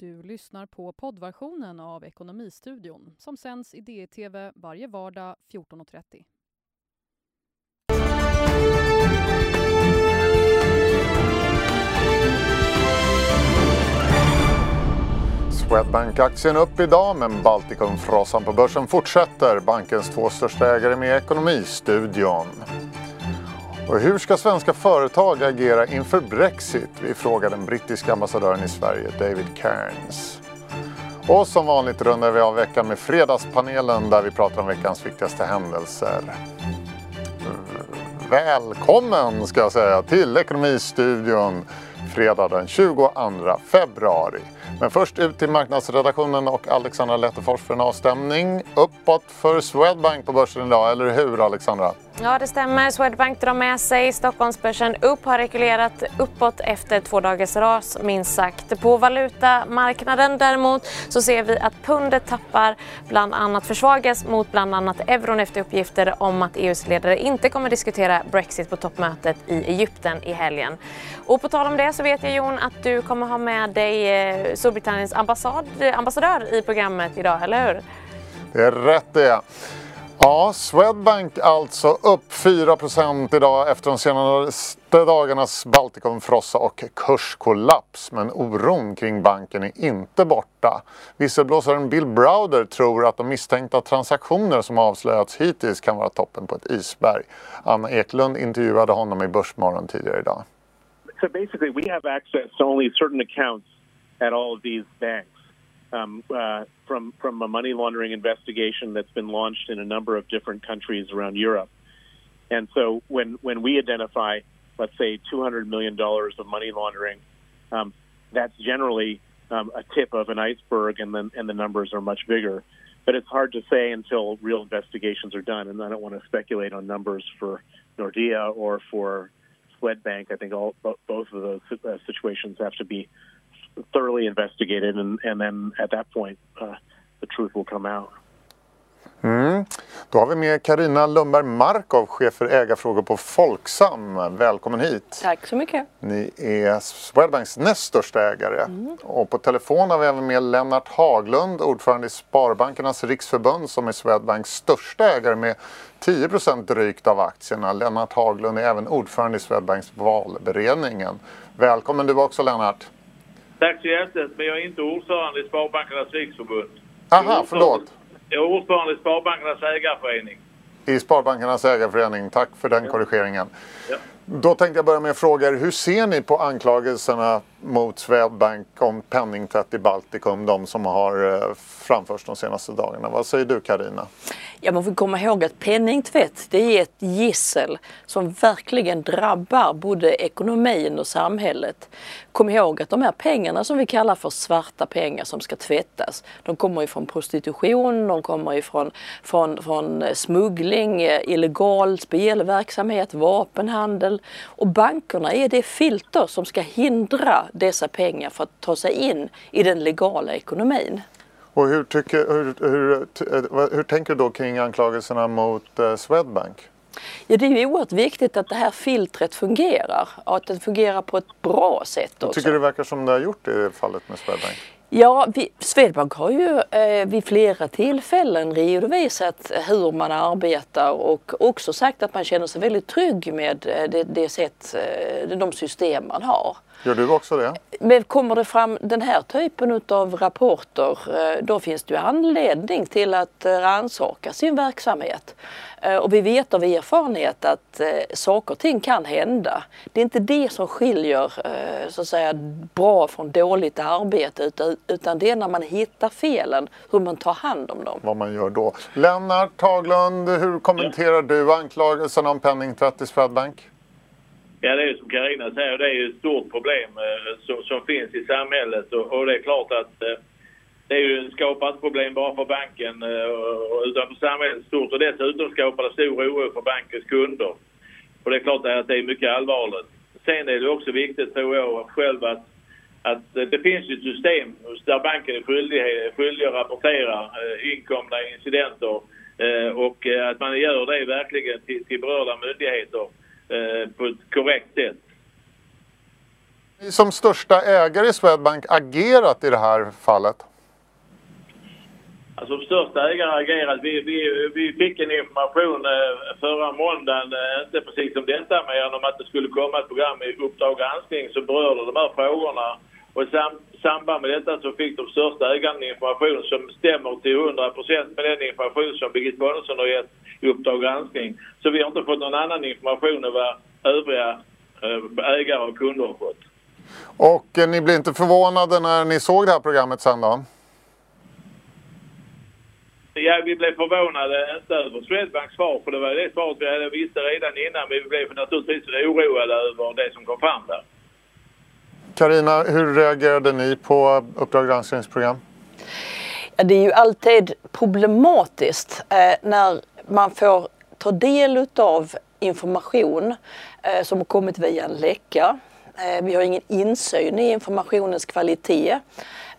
Du lyssnar på poddversionen av Ekonomistudion som sänds i DTV varje vardag 14.30. Swedbank-aktien upp idag men Baltikumfrosan på börsen fortsätter. Bankens två största ägare med Ekonomistudion. Och hur ska svenska företag agera inför Brexit? Vi frågar den brittiska ambassadören i Sverige, David Cairns. Och som vanligt rundar vi av veckan med Fredagspanelen där vi pratar om veckans viktigaste händelser. Välkommen ska jag säga till Ekonomistudion fredag den 22 februari. Men först ut till marknadsredaktionen och Alexandra Lettefors för en avstämning. Uppåt för Swedbank på börsen idag, eller hur Alexandra? Ja, det stämmer. Swedbank drar med sig Stockholmsbörsen upp, har rekylerat uppåt efter två dagars ras, minst sagt. På valutamarknaden däremot så ser vi att pundet tappar, bland annat försvagas mot bland annat euron efter uppgifter om att EUs ledare inte kommer diskutera Brexit på toppmötet i Egypten i helgen. Och på tal om det så vet jag Jon att du kommer ha med dig eh, Storbritanniens ambassad, ambassadör i programmet idag, eller hur? Det är rätt det. Ja, Swedbank alltså upp 4% idag efter de senaste dagarnas Baltikumfrossa och kurskollaps. Men oron kring banken är inte borta. Visselblåsaren Bill Browder tror att de misstänkta transaktioner som avslöjats hittills kan vara toppen på ett isberg. Anna Eklund intervjuade honom i Börsmorgon tidigare idag. So basically we have access to only certain accounts at all of these banks. um, uh, from from a money laundering investigation that's been launched in a number of different countries around Europe. And so when when we identify, let's say, two hundred million dollars of money laundering, um, that's generally um, a tip of an iceberg, and then and the numbers are much bigger. But it's hard to say until real investigations are done, and I don't want to speculate on numbers for Nordea or for Swedbank. I think all both of those uh, situations have to be thoroughly investigated, and, and then at that point, uh, the truth will come out. Mm. Då har vi med Karina Lundberg Markov, chef för ägarfrågor på Folksam. Välkommen hit. Tack så mycket. Ni är Swedbanks näst största ägare. Mm. Och på telefon har vi även med Lennart Haglund, ordförande i Sparbankernas riksförbund som är Swedbanks största ägare med 10 drygt av aktierna. Lennart Haglund är även ordförande i Swedbanks valberedningen. Välkommen du också Lennart. Tack så hjärtligt, men jag är inte ordförande i Sparbankernas riksförbund. Aha, förlåt. Jag är ordförande i Sparbankernas ägarförening. I Sparbankernas ägarförening, tack för den ja. korrigeringen. Ja. Då tänkte jag börja med att fråga er, hur ser ni på anklagelserna mot Swedbank om penningtvätt i Baltikum, de som har eh, framförts de senaste dagarna? Vad säger du Karina? Ja, man får komma ihåg att penningtvätt det är ett gissel som verkligen drabbar både ekonomin och samhället. Kom ihåg att de här pengarna som vi kallar för svarta pengar som ska tvättas, de kommer ifrån prostitution, de kommer ifrån från, från smuggling, eh, illegal spelverksamhet, vapenhandel och bankerna är det filter som ska hindra dessa pengar för att ta sig in i den legala ekonomin. Och hur, tycker, hur, hur, eh, eh, hur tänker du då kring anklagelserna mot Swedbank? Ja, det är ju oerhört viktigt att det här filtret fungerar och att det fungerar på ett bra sätt. Jag tycker det verkar som det har gjort i fallet med Swedbank. Ja, vi, Swedbank har ju eh, vid flera tillfällen redovisat hur man arbetar och också sagt att man känner sig väldigt trygg med eh, det, det sätt, eh, de system man har. Gör du också det? Men kommer det fram den här typen av rapporter eh, då finns det ju anledning till att eh, rannsaka sin verksamhet. Eh, och vi vet av erfarenhet att saker och ting kan hända. Det är inte det som skiljer så att säga, bra från dåligt arbete utan det är när man hittar felen, hur man tar hand om dem. Vad man gör då. Lennart Haglund, hur kommenterar du anklagelserna om penningtvätt i Swedbank? Ja, det är som Karina säger, det är ju ett stort problem eh, som, som, finns i samhället och, och, det är klart att eh, det är ju skapar inte problem bara för banken eh, utan för samhället stort och dessutom skapar det stor oro för bankens kunder. Och det är klart att det är mycket allvarligt. Sen är det också viktigt tror jag själv att, att det finns ett system där banken är skyldig, skyldig att rapportera eh, inkomna incidenter eh, och eh, att man gör det verkligen till, till berörda myndigheter Eh, på ett korrekt sätt. Som största ägare i Swedbank agerat i det här fallet? Alltså största ägare agerat. Vi, vi, vi fick en information eh, förra måndagen, eh, inte precis som detta, men om att det skulle komma ett program i Uppdrag granskning som berörde de här frågorna. Och i sam, samband med detta så fick de största ägarna information som stämmer till 100 procent med den information som Birgit Bonnesen har gett i Uppdrag granskning. Så vi har inte fått någon annan information än vad övriga eh, ägare och kunder har fått. Och eh, ni blir inte förvånade när ni såg det här programmet sen då? Ja, vi blev förvånade, inte över Swedbanks svar, för det var det svaret vi hade visste redan innan. Men vi blev naturligtvis oroade över det som kom fram där. Karina, hur reagerade ni på Uppdrag granskningsprogram? Ja, det är ju alltid problematiskt eh, när man får ta del av information eh, som har kommit via en läcka. Eh, vi har ingen insyn i informationens kvalitet.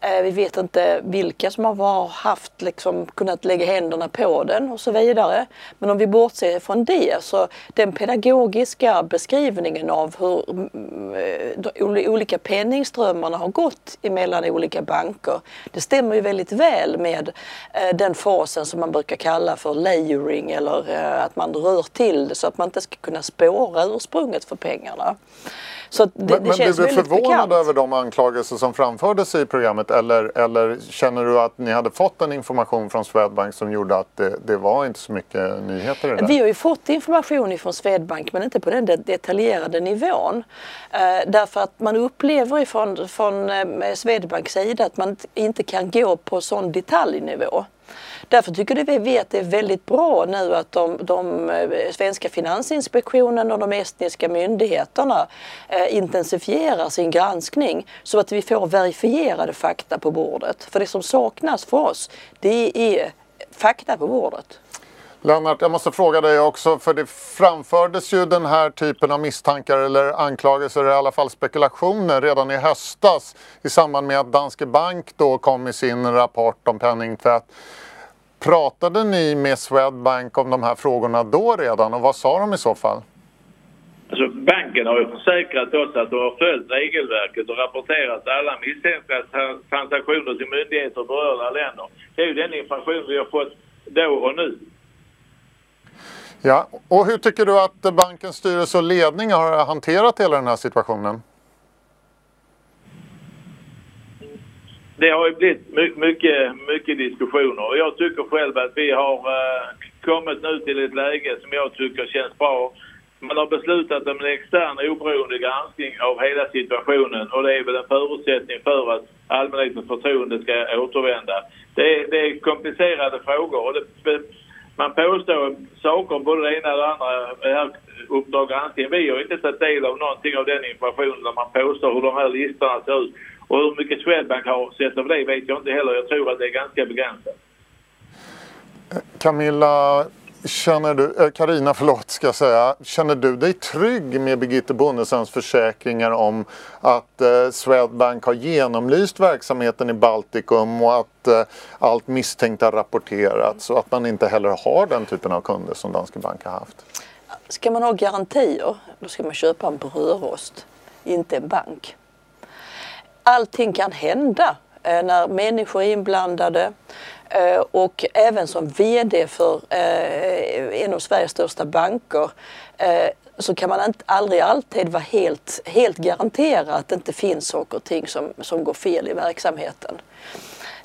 Eh, vi vet inte vilka som har haft, liksom, kunnat lägga händerna på den och så vidare. Men om vi bortser från det så den pedagogiska beskrivningen av hur mm, eh, de olika penningströmmarna har gått emellan olika banker. Det stämmer ju väldigt väl med eh, den fasen som man brukar kalla för layering eller eh, att man rör till det så att man inte ska kunna spåra ursprunget för pengarna. Så det, men, det men känns blev du förvånad över de anklagelser som framfördes i programmet eller, eller känner du att ni hade fått en information från Swedbank som gjorde att det, det var inte så mycket nyheter i det där? Vi har ju fått information från Swedbank men inte på den detaljerade nivån. Eh, därför att man upplever från, från eh, Swedbanks sida att man inte kan gå på sån detaljnivå. Därför tycker vi att det är väldigt bra nu att de, de eh, svenska Finansinspektionen och de estniska myndigheterna eh, intensifierar sin granskning så att vi får verifierade fakta på bordet. För det som saknas för oss, det är fakta på bordet. Lennart, jag måste fråga dig också, för det framfördes ju den här typen av misstankar eller anklagelser, eller i alla fall spekulationer, redan i höstas i samband med att Danske Bank då kom med sin rapport om penningtvätt. Pratade ni med Swedbank om de här frågorna då redan och vad sa de i så fall? Alltså, banken har ju försäkrat oss att de har följt regelverket och rapporterat alla misstänkta transaktioner till myndigheter och berörda länder. Det är ju den information vi har fått då och nu. Ja, och hur tycker du att bankens styrelse och ledning har hanterat hela den här situationen? Det har ju blivit mycket, mycket diskussioner och jag tycker själv att vi har eh, kommit nu till ett läge som jag tycker känns bra. Man har beslutat om en extern oberoende granskning av hela situationen och det är väl en förutsättning för att allmänhetens förtroende ska återvända. Det är, det är komplicerade frågor och det, man påstår saker om både det ena och det andra eh, här Uppdrag granskning. Vi har inte tagit del av någonting av den informationen där man påstår hur de här listorna ser ut. Och hur mycket Swedbank har sett av det vet jag inte heller. Jag tror att det är ganska begränsat. Camilla, känner du, Karina, förlåt ska jag säga. Känner du dig trygg med Birgitte Bonnesens försäkringar om att eh, Swedbank har genomlyst verksamheten i Baltikum och att eh, allt misstänkt har rapporterats och att man inte heller har den typen av kunder som Danske Bank har haft? Ska man ha garantier, då ska man köpa en brödrost, inte en bank allting kan hända eh, när människor är inblandade eh, och även som VD för eh, en av Sveriges största banker eh, så kan man inte, aldrig alltid vara helt, helt garanterad att det inte finns saker och ting som, som går fel i verksamheten.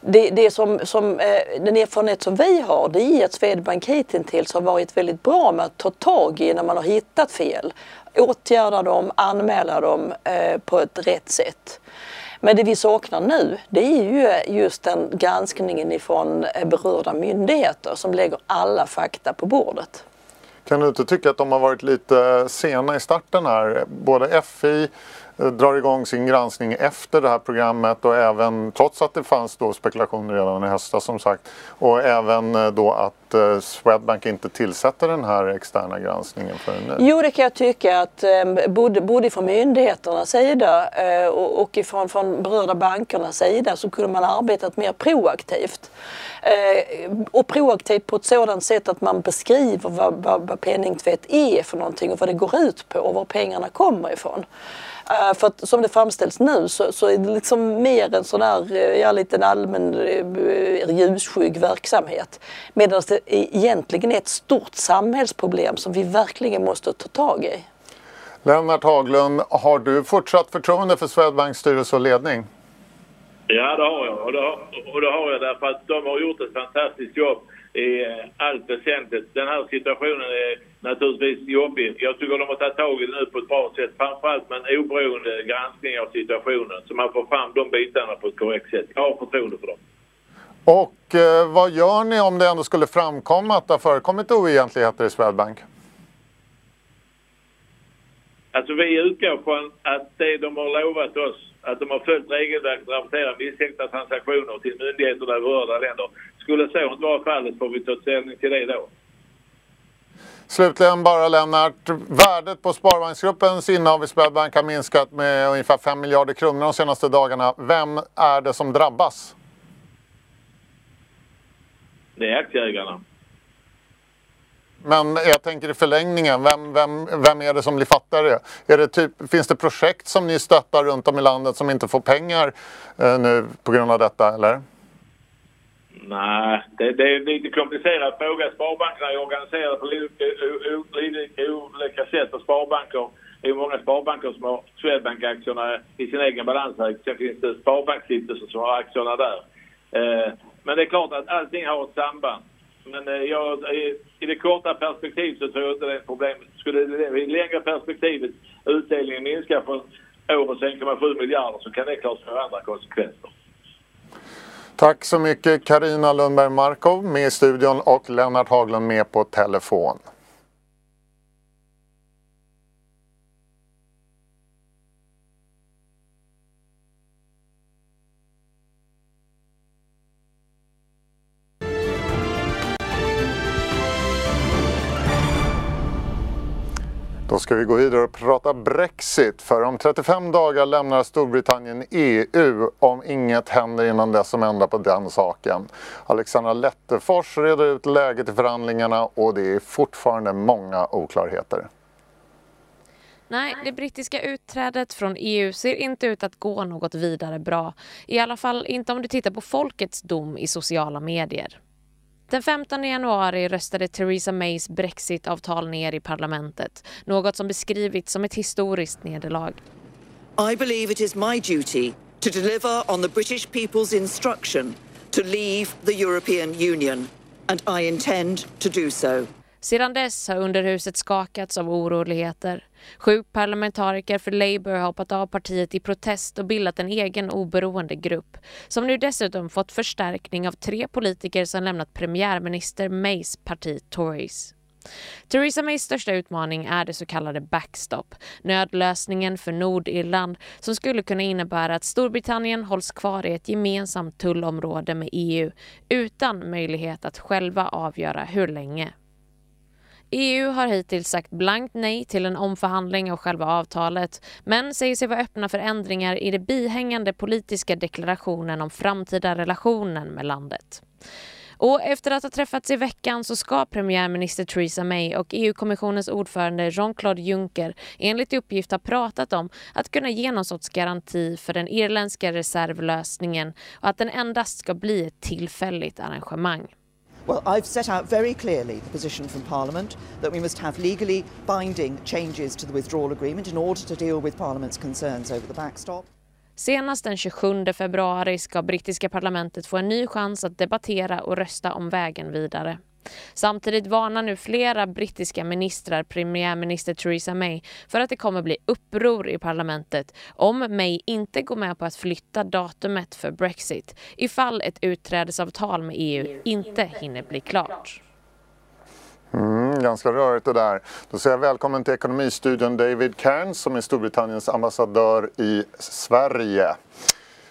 Det, det som, som, eh, den erfarenhet som vi har det är att Swedbank hittills har varit väldigt bra med att ta tag i när man har hittat fel. Åtgärda dem, anmäla dem eh, på ett rätt sätt. Men det vi saknar nu det är ju just den granskningen ifrån berörda myndigheter som lägger alla fakta på bordet. Kan du inte tycka att de har varit lite sena i starten här? Både FI drar igång sin granskning efter det här programmet och även trots att det fanns då spekulationer redan i höstas som sagt och även eh, då att eh, Swedbank inte tillsätter den här externa granskningen förrän nu. Jo det kan jag tycka att eh, både, både från myndigheternas sida eh, och, och ifrån från berörda bankernas sida så kunde man arbetat mer proaktivt. Och proaktivt på ett sådant sätt att man beskriver vad, vad, vad penningtvätt är för någonting och vad det går ut på och var pengarna kommer ifrån. Uh, för att som det framställs nu så, så är det liksom mer en sån där, uh, ja liten allmän uh, ljusskygg verksamhet. Medan det egentligen är ett stort samhällsproblem som vi verkligen måste ta tag i. Lennart Haglund, har du fortsatt förtroende för Swedbanks styrelse och ledning? Ja, det har jag. Och det har, och det har jag därför att de har gjort ett fantastiskt jobb i allt väsentligt. Den här situationen är naturligtvis jobbig. Jag tycker de har tagit tag i det nu på ett bra sätt. Framförallt med en oberoende granskning av situationen så man får fram de bitarna på ett korrekt sätt. Jag har förtroende för dem. Och eh, vad gör ni om det ändå skulle framkomma att det har förekommit oegentligheter i Swedbank? Alltså vi utgår från att det de har lovat oss, att de har följt regelverket och rapporterat misstänkta transaktioner till myndigheter där berörda länder. Skulle så inte vara fallet får vi ta ställning till det då. Slutligen bara Lennart, värdet på Sparbanksgruppens innehav i Swedbank har minskat med ungefär 5 miljarder kronor de senaste dagarna. Vem är det som drabbas? Det är aktieägarna. Men jag tänker i förlängningen, vem, vem, vem är det som blir fattigare? Är det typ, finns det projekt som ni stöttar runt om i landet som inte får pengar eh, nu på grund av detta, eller? Nej, det, det är en lite komplicerad fråga. Sparbankerna är organiserade på eh, olika sätt och sparbanker det är många sparbanker som har Swedbank-aktierna i sin egen balansräkning. Sen finns det Sparbanksstiftelser som har aktierna där. Eh, men det är klart att allting har ett samband. Men eh, jag, eh, i det korta perspektivet så tror jag inte det är ett problem. Skulle det i det längre perspektivet utdelningen minska från årets 1,7 miljarder så kan det klart få andra konsekvenser. Tack så mycket Karina Lundberg Markov med i studion och Lennart Haglund med på telefon. Då ska vi gå vidare och prata Brexit. För om 35 dagar lämnar Storbritannien EU om inget händer innan dess som ändrar på den saken. Alexandra Lettefors reder ut läget i förhandlingarna och det är fortfarande många oklarheter. Nej, det brittiska utträdet från EU ser inte ut att gå något vidare bra. I alla fall inte om du tittar på folkets dom i sociala medier. Den 15 januari röstade Theresa Mays brexitavtal ner i parlamentet. Något som beskrivits som ett historiskt nederlag. I believe it is my duty to deliver on the British people's instruction to leave the European Union and I intend to do so. Sedan dess har underhuset skakats av oroligheter. Sju parlamentariker för Labour har hoppat av partiet i protest och bildat en egen oberoende grupp som nu dessutom fått förstärkning av tre politiker som lämnat premiärminister Mays parti Tories. Theresa Mays största utmaning är det så kallade backstop, nödlösningen för Nordirland som skulle kunna innebära att Storbritannien hålls kvar i ett gemensamt tullområde med EU utan möjlighet att själva avgöra hur länge. EU har hittills sagt blankt nej till en omförhandling av själva avtalet men säger sig vara öppna för ändringar i den bihängande politiska deklarationen om framtida relationen med landet. Och efter att ha träffats i veckan så ska premiärminister Theresa May och EU-kommissionens ordförande Jean-Claude Juncker enligt uppgift ha pratat om att kunna ge någon sorts garanti för den irländska reservlösningen och att den endast ska bli ett tillfälligt arrangemang. Well, I've set out very clearly the position from Parliament that we must have legally binding changes to the withdrawal agreement in order to deal with Parliament's concerns over the backstop. Senast den 27 februari ska brittiska parlamentet få en ny chans att debattera och rösta om vägen vidare. Samtidigt varnar nu flera brittiska ministrar premiärminister Theresa May för att det kommer bli uppror i parlamentet om May inte går med på att flytta datumet för Brexit ifall ett utträdesavtal med EU inte hinner bli klart. Mm, ganska rörigt det där. Då säger jag välkommen till Ekonomistudion David Cairns som är Storbritanniens ambassadör i Sverige.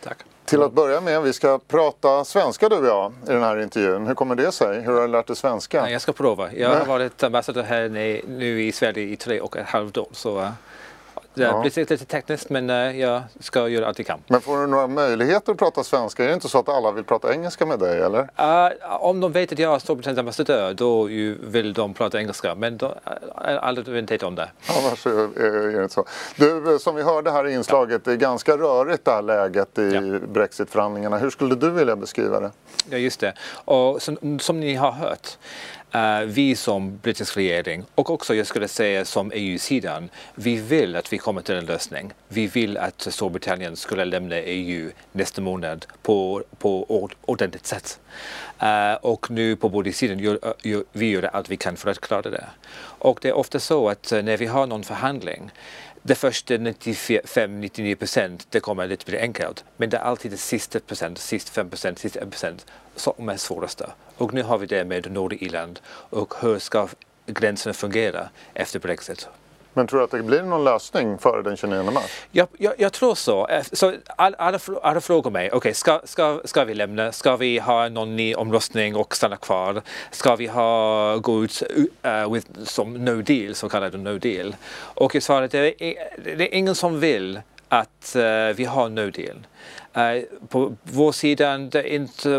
Tack. Till att börja med, vi ska prata svenska du och jag i den här intervjun. Hur kommer det sig? Hur har du lärt dig svenska? Ja, jag ska prova. Jag har varit ambassadör här nu i Sverige i tre och ett halvt år. Så Det ja. blir lite tekniskt men uh, jag ska göra allt jag kan. Men får du några möjligheter att prata svenska? Är det inte så att alla vill prata engelska med dig eller? Uh, om de vet att jag är Storbritanniens ambassadör då vill de prata engelska men de har aldrig vetat om det. Annars är det inte så. Du, som vi hörde här i inslaget, det är ganska rörigt det här läget i ja. Brexitförhandlingarna. Hur skulle du vilja beskriva det? Ja just det. Och som, som ni har hört Eh, vi som brittisk regering och också jag skulle säga som EU-sidan, vi vill att vi kommer till en lösning. Vi vill att Storbritannien skulle lämna EU nästa månad på, på ordentligt sätt. Uh, och nu på både sidan gör, gör, vi gör allt vi kan för att klara det. Och det är ofta så att eh, när vi har någon förhandling det första 95-99 procent, det kommer lite bli enkelt. Men det är alltid det sista procent, sista 5 procent, sista 1 procent som är svåraste. Och nu har vi det med Nordirland och hur ska gränserna fungera efter Brexit? Men tror du att det blir någon lösning före den 29 mars? Jag, jag, jag tror så. Eh, så alla, alla, alla frågar mig, okej, okay, ska, ska, ska vi lämna? Ska vi ha någon ny omröstning och stanna kvar? Ska vi ha, gå ut uh, with, som no deal, så kallad no deal? Och jag det är, det är ingen som vill att uh, vi har no deal. Uh, på vår sida, det är inte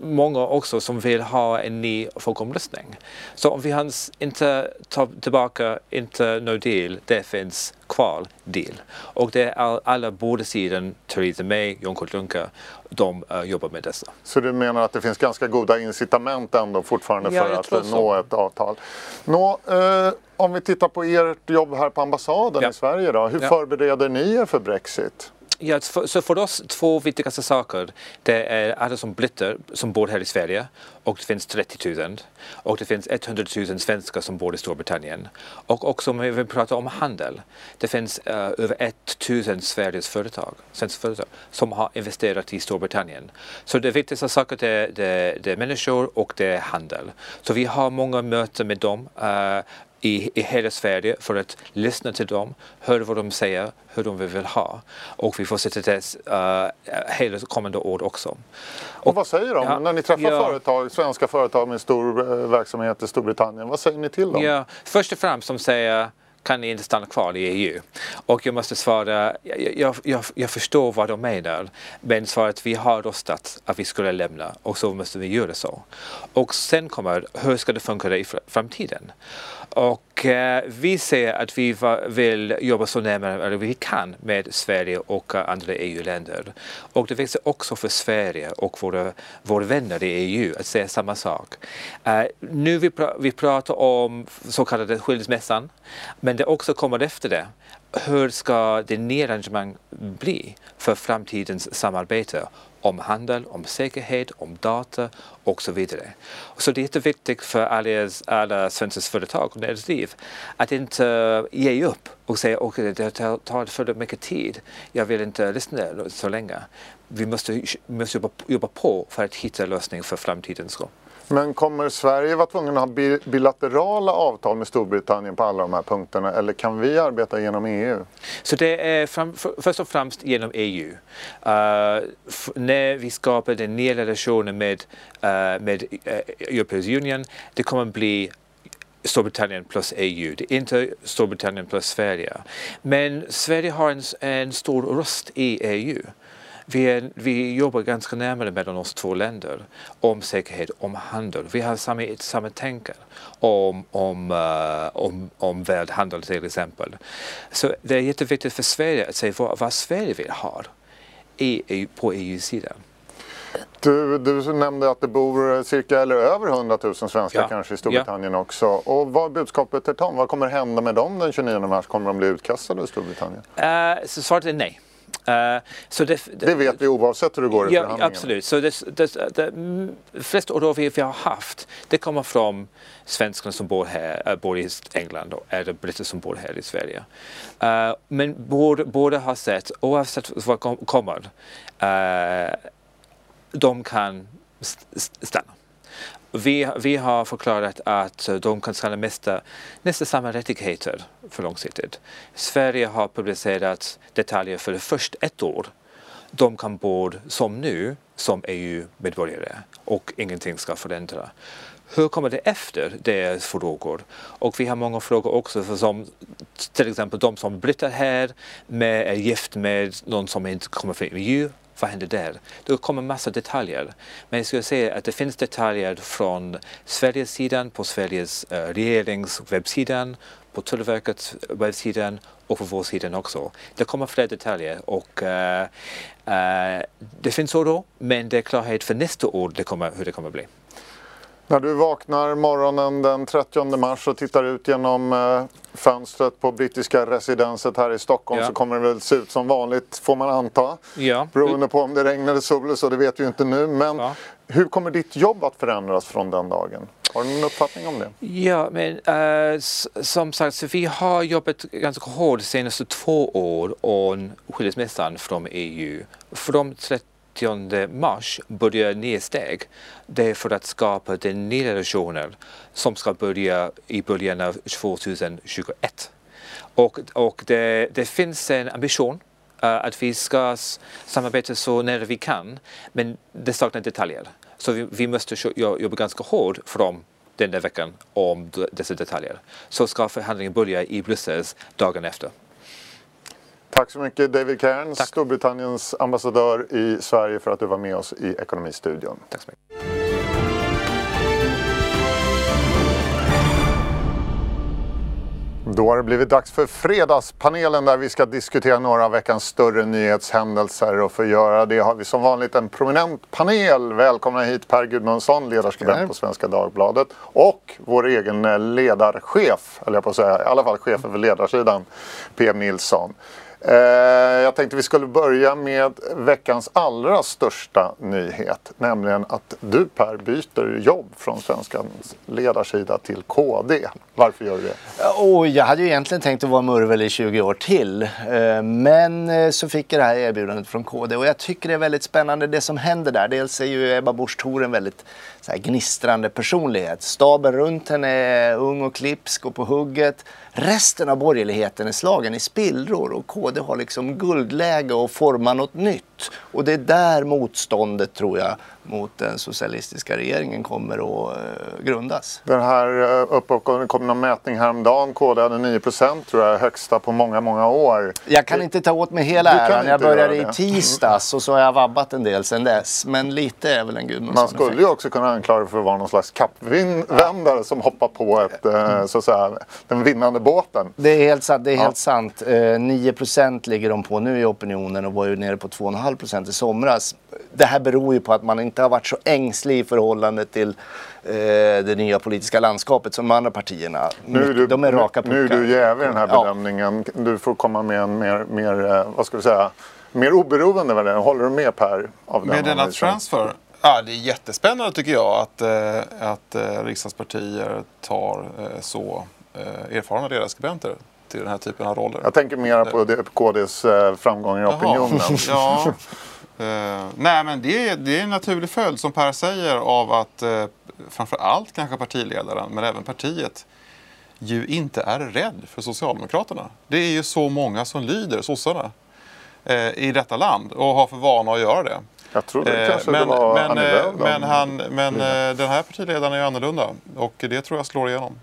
många också som vill ha en ny folkomröstning. Så om vi inte tar tillbaka inte no deal, det finns kvar deal. Och det är alla båda sidor, Theresa May, Jon Juncker, de uh, jobbar med dessa. Så du menar att det finns ganska goda incitament ändå fortfarande ja, för att nå ett avtal? Nå, eh, om vi tittar på ert jobb här på ambassaden ja. i Sverige då, hur ja. förbereder ni er för Brexit? Ja, för, så för oss två viktigaste saker det är alla som blitter som bor här i Sverige och det finns 30 000 och det finns 100 000 svenskar som bor i Storbritannien. Och också om vi pratar om handel. Det finns uh, över 1 000 Sveriges företag, svenska företag som har investerat i Storbritannien. Så det viktigaste saker det, det, det är människor och det är handel. Så vi har många möten med dem. Uh, i, i hela Sverige för att lyssna till dem, höra vad de säger, hur de vill ha. Och vi fortsätter det uh, hela kommande år också. Och, och vad säger de? Ja, när ni träffar ja, företag, svenska företag med stor uh, verksamhet i Storbritannien, vad säger ni till dem? Ja, först och främst de säger kan ni inte stanna kvar i EU? Och jag måste svara, jag, jag, jag förstår vad de menar, men svaret vi har röstat att vi skulle lämna och så måste vi göra så. Och sen kommer, hur ska det funka i framtiden? Och eh, vi ser att vi vill jobba så närmare vi kan med Sverige och andra EU-länder. Och det växer också för Sverige och våra, våra vänner i EU att säga samma sak. Uh, nu vi, pr vi pratar om så kallade skilsmässan, men men det också kommer efter det hur ska det nya arrangemang bli för framtidens samarbete om handel, om säkerhet, om data och så vidare. Så det är jätteviktigt för alla, alla svenska företag och näringsliv att inte eh, ge upp och säga att okay, det tar för mycket tid, jag vill inte lyssna så länge. Vi måste, måste jobba, jobba på för att hitta lösning för framtidens skull. Men kommer Sverige vara tvungen att ha bilaterala avtal med Storbritannien på alla de här punkterna eller kan vi arbeta genom EU? Så det är fram, först och främst genom EU. Uh, eh, när vi skapar den nya relationen med, uh, med eh, uh, Europeiska unionen, det kommer bli Storbritannien plus EU, det är inte Storbritannien plus Sverige. Men Sverige har en, en stor röst i EU. Vi, är, vi jobbar ganska närmare mellan oss två länder om säkerhet, om handel. Vi har samma, samma tankar om, om, uh, om, om världshandel till exempel. Så det är jätteviktigt för Sverige att se vad, vad Sverige vill ha i, på EU-sidan. Du, du nämnde att det bor cirka eller över 100 000 svenskar ja. kanske i Storbritannien ja. också. Och vad är budskapet till dem? Vad kommer hända med dem den 29 mars? Kommer de bli utkastade ur Storbritannien? Uh, så svaret är nej. Uh, det, det, vet vi oavsett hur det går i ja, Absolut. Så det, det, det flesta ord vi, har haft det kommer från svenskarna som bor här, äh, bor i England och det britter som bor här i Sverige. Uh, men båda, båda har sett, oavsett vad kom, kommer, uh, de kan stanna. Vi, vi har förklarat att de kan stanna nästan samma rättigheter för långsiktigt. Sverige har publicerat detaljer för först ett år de kan bo som nu som EU-medborgare och ingenting ska förändra. Hur kommer det efter? Det är frågor. Och vi har många frågor också för som till exempel de som bryter här med, är gift med någon som inte kommer från EU. Vad händer där? Det kommer massa detaljer. Men jag skulle säga att det finns detaljer från Sveriges sidan, på Sveriges eh, regerings webbsidan, på Tullverkets webbsidan och på vår sida också. Det kommer fler detaljer och uh, uh, det finns oro men det är klarhet för nästa år det kommer, hur det kommer bli. När du vaknar morgonen den 30 mars och tittar ut genom eh, fönstret på brittiska residenset här i Stockholm ja. så kommer det väl se ut som vanligt får man anta. Ja. Beroende på om det regnar eller sol eller så, det vet vi inte nu. Men ja. hur kommer ditt jobb att förändras från den dagen? Har du någon uppfattning om det? Ja, men uh, som sagt, så vi har jobbat ganska hårt de senaste två år om skilsmässan från EU. Från 30 mars börjar nedsteg. Det är för att skapa den nya relationen som ska börja i början av 2021. Och, och det, det finns en ambition uh, att vi ska samarbeta så nära vi kan, men det saknar detaljer. Så vi, vi måste jobba ganska hårt från den där veckan om dessa detaljer. Så ska förhandlingen börja i Bryssel dagen efter. Tack så mycket David Cairns, Tack. Storbritanniens ambassadör i Sverige för att du var med oss i Ekonomistudion. Tack så mycket. Då har det blivit dags för Fredagspanelen där vi ska diskutera några av veckans större nyhetshändelser. Och för att göra det har vi som vanligt en prominent panel. Välkomna hit Per Gudmundsson, ledarskribent på Svenska Dagbladet. Och vår egen ledarchef, eller jag på att säga, i alla fall chefen för ledarsidan, PM Nilsson. Eh, jag tänkte vi skulle börja med veckans allra största nyhet. Nämligen att du Per byter jobb från Svenskans ledarsida till KD. Varför gör du det? Oh, jag hade ju egentligen tänkt att vara murvel i 20 år till. Eh, men eh, så fick jag det här erbjudandet från KD och jag tycker det är väldigt spännande det som händer där. Dels är ju Ebba Busch Thor en väldigt så här, gnistrande personlighet. Staben runt henne är ung och klipsk och på hugget. Resten av borgerligheten är slagen i spillror och KD har liksom guldläge att forma något nytt. Och det är där motståndet tror jag mot den socialistiska regeringen kommer att uh, grundas. Den här uh, uppåt kom någon mätning häromdagen. KD hade 9% tror jag, högsta på många, många år. Jag kan inte ta åt mig hela äran. Jag började i tisdags och så har jag vabbat en del sedan dess. Men lite är väl en Gudmundsson Man skulle ju också kunna anklaga för att vara någon slags kappvändare ja. som hoppar på ett, uh, så att säga, den vinnande båten. Det är helt sant. Det är helt sant. 9% ligger de på nu i opinionen och var ju nere på 2,5 i somras. Det här beror ju på att man inte har varit så ängslig i förhållande till eh, det nya politiska landskapet som de andra partierna. Nu är du, de är raka Nu är du jävig i den här bedömningen. Ja. Du får komma med en mer, mer eh, vad ska vi säga, mer oberoende det. Håller du med Per? Av med denna transfer? Ja, det är jättespännande tycker jag att, eh, att eh, riksdagspartier tar eh, så eh, erfarna ledarskribenter till den här typen av roller. Jag tänker mer på det, KDs eh, framgång i opinionen. ja. Uh, nej men det är, det är en naturlig följd som Per säger av att uh, framför allt kanske partiledaren men även partiet ju inte är rädd för Socialdemokraterna. Det är ju så många som lyder sossarna uh, i detta land och har för vana att göra det. Jag tror det kanske men, det var men, Lööf, men, han, men den här partiledaren är ju annorlunda och det tror jag slår igenom.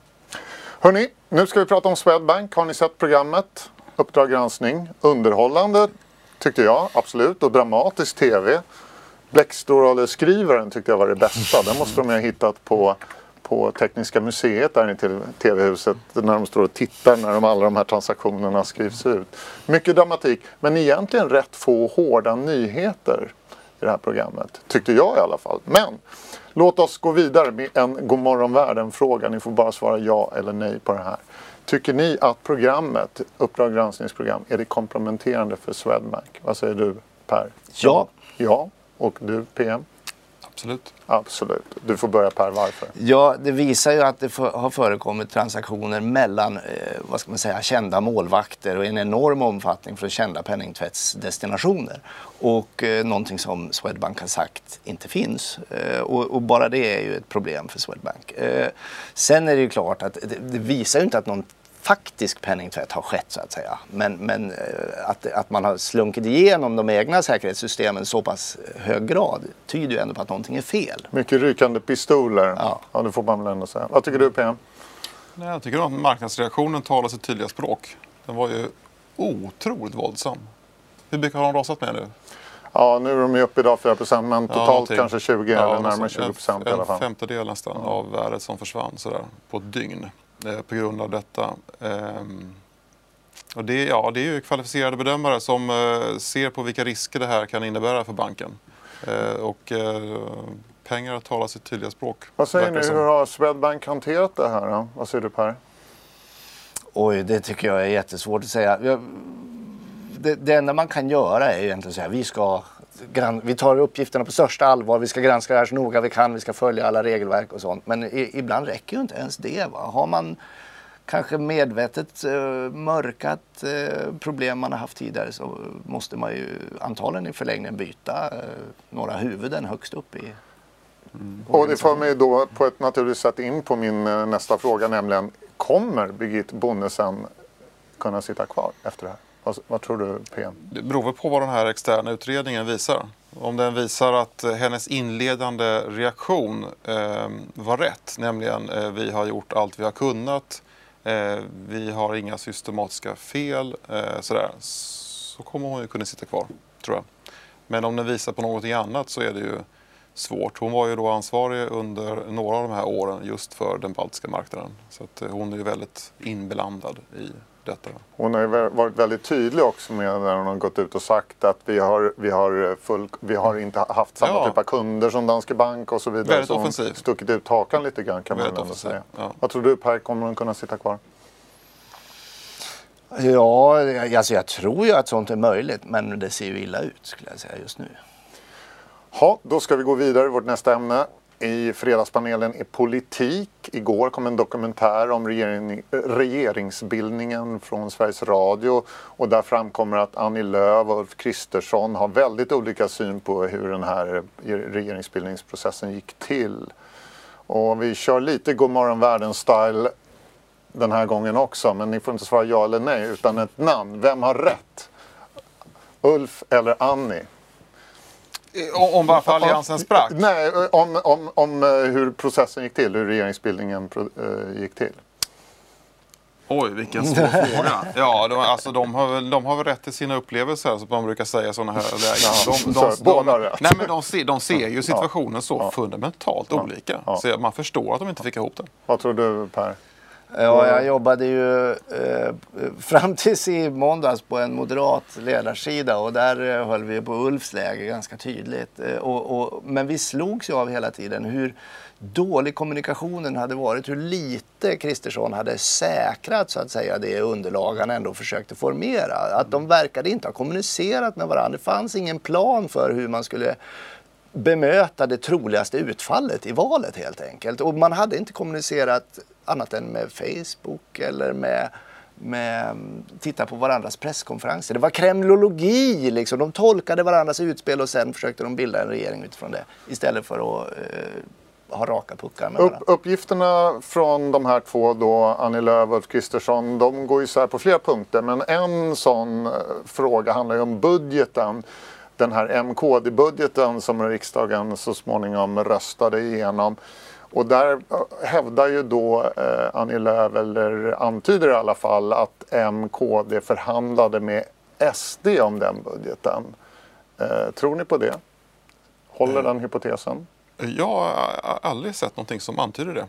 Hörni, nu ska vi prata om Swedbank. Har ni sett programmet? Uppdrag granskning. Underhållande tyckte jag, absolut. Och dramatisk tv. Bläckstråleskrivaren tyckte jag var det bästa. Den måste de ha hittat på, på Tekniska museet där i tv-huset. När de står och tittar när de, alla de här transaktionerna skrivs ut. Mycket dramatik, men egentligen rätt få hårda nyheter i det här programmet. Tyckte jag i alla fall. Men låt oss gå vidare med en Godmorgon världen-fråga. Ni får bara svara ja eller nej på det här. Tycker ni att programmet, Uppdrag granskningsprogram, är det komplementerande för Swedbank? Vad säger du Per? Ja. Ja. Och du PM? Absolut. Absolut. Du får börja Per, varför? Ja, det visar ju att det har förekommit transaktioner mellan eh, vad ska man säga, kända målvakter och en enorm omfattning för kända penningtvättsdestinationer. Och eh, någonting som Swedbank har sagt inte finns. Eh, och, och, bara det är ju ett problem för Swedbank. Eh, sen är det ju klart att det, det visar ju inte att någon faktisk penningtvätt har skett så att säga. Men, men eh, att, att man har slunkit igenom de egna säkerhetssystemen så pass hög grad tyder ju ändå på att någonting är fel. Mycket rykande pistoler. Ja. ja, det får man väl ändå säga. Vad tycker du PM? Nej, jag tycker att marknadsreaktionen talar sitt tydliga språk. Den var ju otroligt våldsam. Hur mycket har de rasat med nu? Ja, nu är de ju uppe idag 4% men totalt ja, kanske 20 ja, eller närmare 20 procent i alla fall. En femtedel nästan ja. av värdet som försvann sådär, på ett dygn eh, på grund av detta. Ehm, och det, ja, det är ju kvalificerade bedömare som eh, ser på vilka risker det här kan innebära för banken. Eh, och eh, pengar talar sitt tydliga språk. Vad säger ni, hur har Swedbank hanterat det här? Då? Vad säger du Per? Oj, det tycker jag är jättesvårt att säga. Det, det enda man kan göra är egentligen att säga vi ska vi tar uppgifterna på största allvar, vi ska granska det här så noga vi kan, vi ska följa alla regelverk och sånt. Men i, ibland räcker ju inte ens det. Va? Har man kanske medvetet uh, mörkat uh, problem man har haft tidigare så måste man ju antagligen i förlängningen byta uh, några huvuden högst upp i mm. Och det för mig då på ett naturligt sätt in på min nästa fråga nämligen kommer Birgit Bonnesen kunna sitta kvar efter det här? Vad, vad, tror du PM? Det beror på vad den här externa utredningen visar. Om den visar att eh, hennes inledande reaktion eh, var rätt, nämligen eh, vi har gjort allt vi har kunnat, eh, vi har inga systematiska fel, eh, sådär, så kommer hon ju kunna sitta kvar, tror jag. Men om den visar på någonting annat så är det ju svårt. Hon var ju då ansvarig under några av de här åren just för den baltiska marknaden. Så att eh, hon är ju väldigt inblandad i detta. Hon har ju varit väldigt tydlig också med när hon har gått ut och sagt att vi har, vi har, full, vi har inte haft samma ja. typ av kunder som Danske Bank och så vidare. Väldigt så offensiv. stuckit ut hakan lite grann kan väldigt man ändå säga. Ja. Vad tror du Per, kommer hon kunna sitta kvar? Ja, alltså jag tror ju att sånt är möjligt men det ser ju illa ut skulle jag säga just nu. Ja, då ska vi gå vidare i vårt nästa ämne. I fredagspanelen är politik. Igår kom en dokumentär om regering, regeringsbildningen från Sveriges Radio och där framkommer att Annie Lööf och Ulf Kristersson har väldigt olika syn på hur den här regeringsbildningsprocessen gick till. Och vi kör lite Godmorgon världen-style den här gången också men ni får inte svara ja eller nej utan ett namn. Vem har rätt? Ulf eller Annie? Om varför alliansen sprack? Nej, om, om, om eh, hur processen gick till, hur regeringsbildningen uh, gick till. Oj, vilken svår fråga. Ja, de, alltså, de, har väl, de har väl rätt till sina upplevelser, som man brukar säga i sådana här lägen. De, de, de, de, nej, men de, ser, de ser ju situationen så fundamentalt olika. Så man förstår att de inte fick ihop den. Vad tror du Per? Ja, jag jobbade ju eh, fram tills i måndags på en moderat ledarsida och där eh, höll vi på Ulfs läge ganska tydligt. Eh, och, och, men vi slogs ju av hela tiden hur dålig kommunikationen hade varit, hur lite Kristersson hade säkrat så att säga det underlag han ändå försökte formera. Att de verkade inte ha kommunicerat med varandra. Det fanns ingen plan för hur man skulle bemöta det troligaste utfallet i valet helt enkelt. Och man hade inte kommunicerat annat än med Facebook eller med med, titta på varandras presskonferenser. Det var kremlologi, liksom. de tolkade varandras utspel och sen försökte de bilda en regering utifrån det istället för att eh, ha raka puckar med Upp, Uppgifterna från de här två, då, Annie Lööf och Ulf Kristersson, de går isär på flera punkter. Men en sån eh, fråga handlar ju om budgeten. Den här MKD-budgeten som riksdagen så småningom röstade igenom. Och där hävdar ju då eh, Annie Lööf, eller antyder i alla fall, att MKD förhandlade med SD om den budgeten. Eh, tror ni på det? Håller den hypotesen? Jag har aldrig sett någonting som antyder det.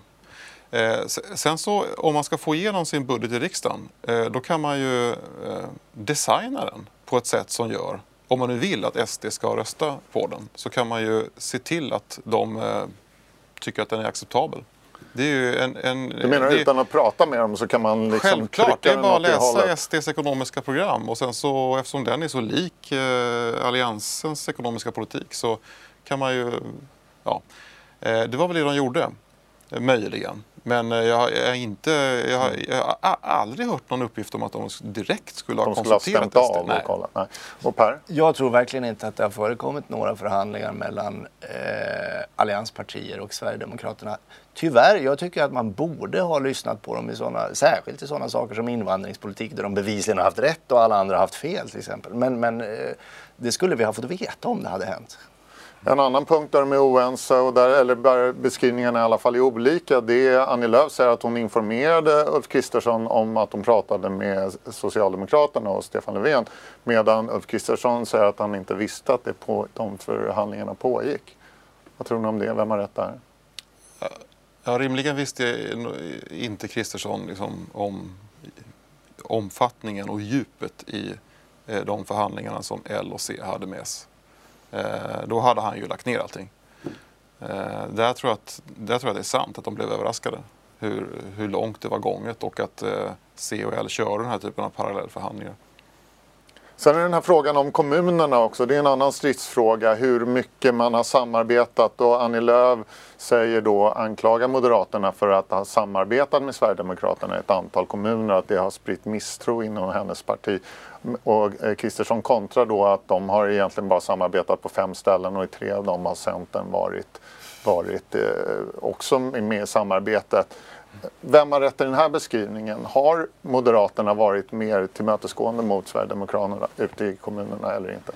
Eh, sen så om man ska få igenom sin budget i riksdagen eh, då kan man ju eh, designa den på ett sätt som gör, om man nu vill att SD ska rösta på den, så kan man ju se till att de eh, tycker att den är acceptabel. Det är ju en, en, du menar det, utan att prata med dem så kan man liksom Självklart, det är bara att läsa SDs ekonomiska program och sen så eftersom den är så lik eh, Alliansens ekonomiska politik så kan man ju, ja, eh, det var väl det de gjorde, eh, möjligen. Men eh, jag, jag, inte, jag, har, jag har aldrig hört någon uppgift om att de direkt skulle ha de skulle konsulterat ha av och kollat. Nej. Och Per? Jag tror verkligen inte att det har förekommit några förhandlingar mellan eh, allianspartier och Sverigedemokraterna. Tyvärr, jag tycker att man borde ha lyssnat på dem i såna, särskilt i sådana saker som invandringspolitik där de bevisligen har haft rätt och alla andra har haft fel till exempel. Men, men eh, det skulle vi ha fått veta om det hade hänt. En annan punkt där de är oense, och där, eller beskrivningarna i alla fall är olika, det är Annie Lööf säger att hon informerade Ulf Kristersson om att hon pratade med Socialdemokraterna och Stefan Löfven. Medan Ulf Kristersson säger att han inte visste att det på, de förhandlingarna pågick. Vad tror ni om det? Vem har rätt där? Ja, rimligen visste inte Kristersson liksom om omfattningen och djupet i eh, de förhandlingarna som L och C hade med sig. Eh, då hade han ju lagt ner allting. Eh, där, tror jag att, där tror jag det är sant att de blev överraskade hur, hur långt det var gånget och att eh, C och L kör den här typen av parallellförhandlingar. Sen är den här frågan om kommunerna också. Det är en annan stridsfråga hur mycket man har samarbetat och Annie Lööf säger då, anklagar Moderaterna för att ha samarbetat med Sverigedemokraterna i ett antal kommuner, att det har spritt misstro inom hennes parti. Och eh, Kristersson kontrar då att de har egentligen bara samarbetat på fem ställen och i tre av dem har Centern varit, varit eh, också med i samarbetet. Vem har rätt i den här beskrivningen? Har Moderaterna varit mer tillmötesgående mot Sverigedemokraterna ute i kommunerna eller inte?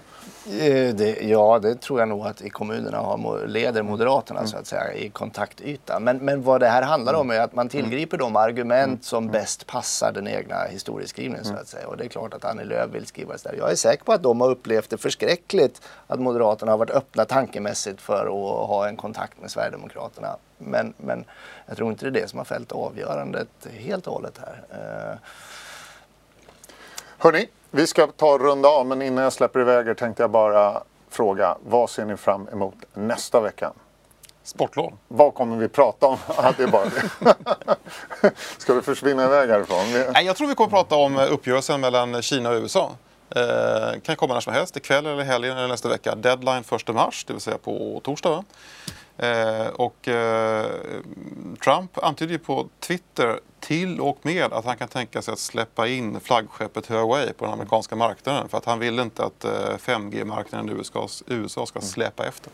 Eh, det, ja, det tror jag nog att i kommunerna har, leder Moderaterna mm. så att säga i kontaktyta. Men, men vad det här handlar om är att man tillgriper de argument mm. som bäst passar den egna historieskrivningen så mm. att säga. Och det är klart att Annie Lööf vill skriva det där. Jag är säker på att de har upplevt det förskräckligt att Moderaterna har varit öppna tankemässigt för att ha en kontakt med Sverigedemokraterna. Men, men jag tror inte det är det som har fällt avgörandet helt och hållet här. Eh, Hörni, vi ska ta och runda av men innan jag släpper iväg er tänkte jag bara fråga vad ser ni fram emot nästa vecka? Sportlov. Vad kommer vi prata om? Ja, det är bara det. Ska vi försvinna iväg härifrån? Nej, jag tror vi kommer prata om uppgörelsen mellan Kina och USA. Eh, kan komma när som helst, ikväll eller helgen eller nästa vecka. Deadline 1 mars, det vill säga på torsdag. Eh, och eh, Trump antydde ju på Twitter till och med att han kan tänka sig att släppa in flaggskeppet Huawei på den amerikanska marknaden för att han vill inte att 5G-marknaden i USA, USA ska mm. släpa efter.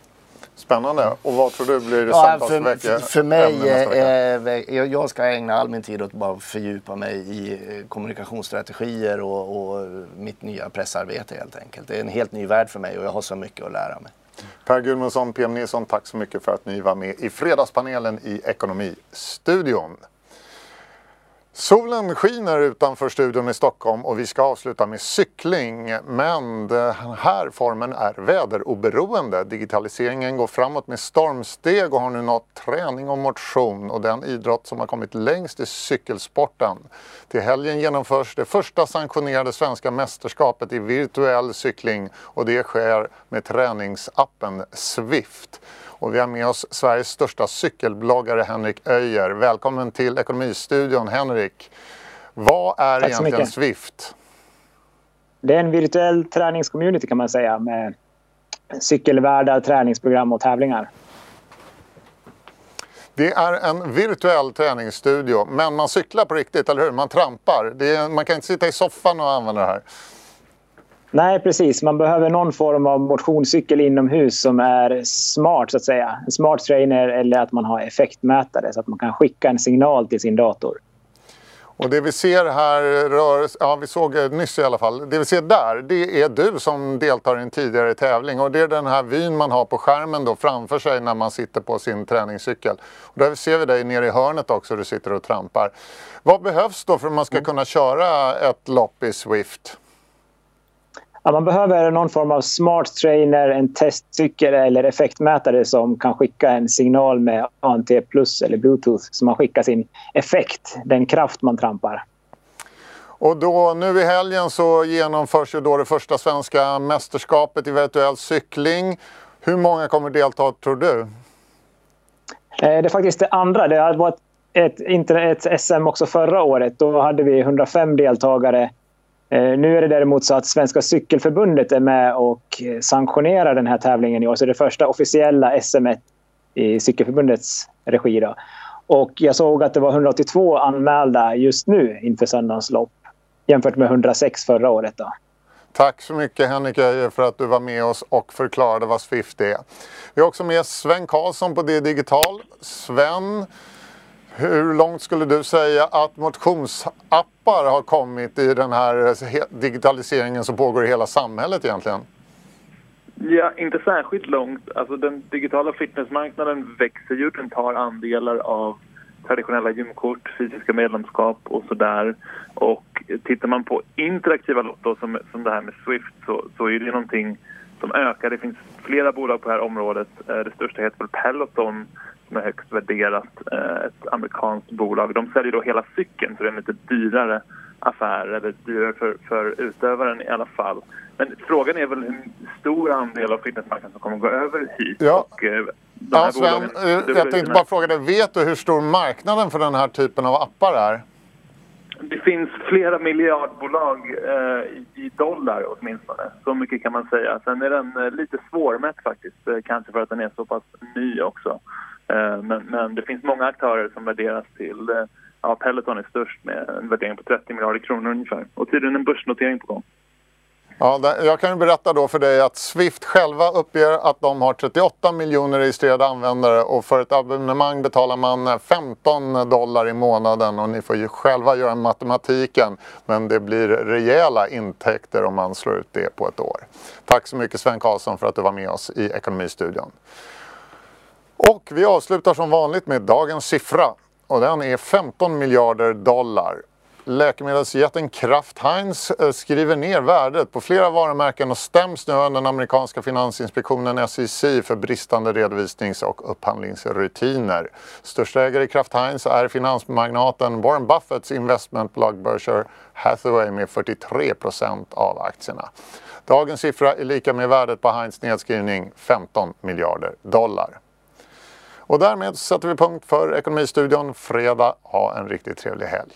Spännande. Och vad tror du blir det ja, för, för mig, eh, jag ska ägna all min tid åt att bara fördjupa mig i eh, kommunikationsstrategier och, och mitt nya pressarbete helt enkelt. Det är en helt ny värld för mig och jag har så mycket att lära mig. Per Gudmundsson, PM Nilsson, tack så mycket för att ni var med i Fredagspanelen i Ekonomistudion. Solen skiner utanför studion i Stockholm och vi ska avsluta med cykling. Men den här formen är väderoberoende. Digitaliseringen går framåt med stormsteg och har nu nått träning och motion och den idrott som har kommit längst i cykelsporten. Till helgen genomförs det första sanktionerade svenska mästerskapet i virtuell cykling och det sker med träningsappen Swift. Och vi har med oss Sveriges största cykelbloggare Henrik Öjer. Välkommen till Ekonomistudion Henrik. Vad är egentligen mycket. Swift? Det är en virtuell träningscommunity kan man säga med cykelvärdar, träningsprogram och tävlingar. Det är en virtuell träningsstudio, men man cyklar på riktigt, eller hur? Man trampar. Är, man kan inte sitta i soffan och använda det här. Nej, precis. Man behöver någon form av motionscykel inomhus som är smart, så att säga. En smart trainer eller att man har effektmätare så att man kan skicka en signal till sin dator. Och det vi ser här, rör, ja vi såg nyss i alla fall, det vi ser där det är du som deltar i en tidigare tävling och det är den här vyn man har på skärmen då framför sig när man sitter på sin träningscykel. Och där ser vi dig nere i hörnet också, du sitter och trampar. Vad behövs då för att man ska mm. kunna köra ett lopp i Swift? Ja, man behöver någon form av smart trainer, en testcykel eller effektmätare som kan skicka en signal med ANT plus eller bluetooth så man skickar sin effekt, den kraft man trampar. Och då, nu i helgen så genomförs ju då det första svenska mästerskapet i virtuell cykling. Hur många kommer delta tror du? Eh, det är faktiskt det andra. Det var ett, ett, ett SM också förra året. Då hade vi 105 deltagare Eh, nu är det däremot så att Svenska cykelförbundet är med och eh, sanktionerar den här tävlingen i år. Så det är det första officiella SM i cykelförbundets regi. Då. Och jag såg att det var 182 anmälda just nu inför söndagens lopp jämfört med 106 förra året. Då. Tack så mycket Henrik Öijer för att du var med oss och förklarade vad Swift är. Vi har också med Sven Karlsson på D-digital. Sven, hur långt skulle du säga att motionsappar har kommit i den här digitaliseringen som pågår i hela samhället egentligen? Ja, inte särskilt långt. Alltså den digitala fitnessmarknaden växer ju. Den tar andelar av traditionella gymkort, fysiska medlemskap och sådär. Och tittar man på interaktiva lotto som, som det här med Swift så, så är det någonting som ökar. Det finns flera bolag på det här området. Eh, det största heter väl Peloton som är högst värderat, eh, ett amerikanskt bolag. De säljer då hela cykeln så det är en lite dyrare affär, eller dyrare för, för utövaren i alla fall. Men frågan är väl hur stor andel av fitnessmarknaden som kommer att gå över hit. Ja. Och, eh, ja, Sven, bolagen, jag tänkte bara fråga dig, vet du hur stor marknaden för den här typen av appar är? Det finns flera miljardbolag eh, i dollar åtminstone. Så mycket kan man säga. Sen är den eh, lite svårmätt faktiskt. Eh, kanske för att den är så pass ny också. Eh, men, men, det finns många aktörer som värderas till... Eh, ja, Peloton är störst med en värdering på 30 miljarder kronor ungefär. Och tydligen en börsnotering på gång. Ja, jag kan ju berätta då för dig att Swift själva uppger att de har 38 miljoner registrerade användare och för ett abonnemang betalar man eh, 15 dollar i månaden och ni får ju själva göra matematiken men det blir rejäla intäkter om man slår ut det på ett år. Tack så mycket Sven Karlsson för att du var med oss i Ekonomistudion. Och vi avslutar som vanligt med dagens siffra och den är 15 miljarder dollar. Läkemedelsjätten Kraft Heinz eh, skriver ner värdet på flera varumärken och stäms nu av den amerikanska finansinspektionen SEC för bristande redovisnings och upphandlingsrutiner. Största ägare i Kraft Heinz är finansmagnaten Warren Buffetts investmentbolag Berkshire Hathaway med 43 procent av aktierna. Dagens siffra är lika med värdet på Heinz nedskrivning 15 miljarder dollar. Och därmed sätter vi punkt för Ekonomistudion fredag. Ha en riktigt trevlig helg.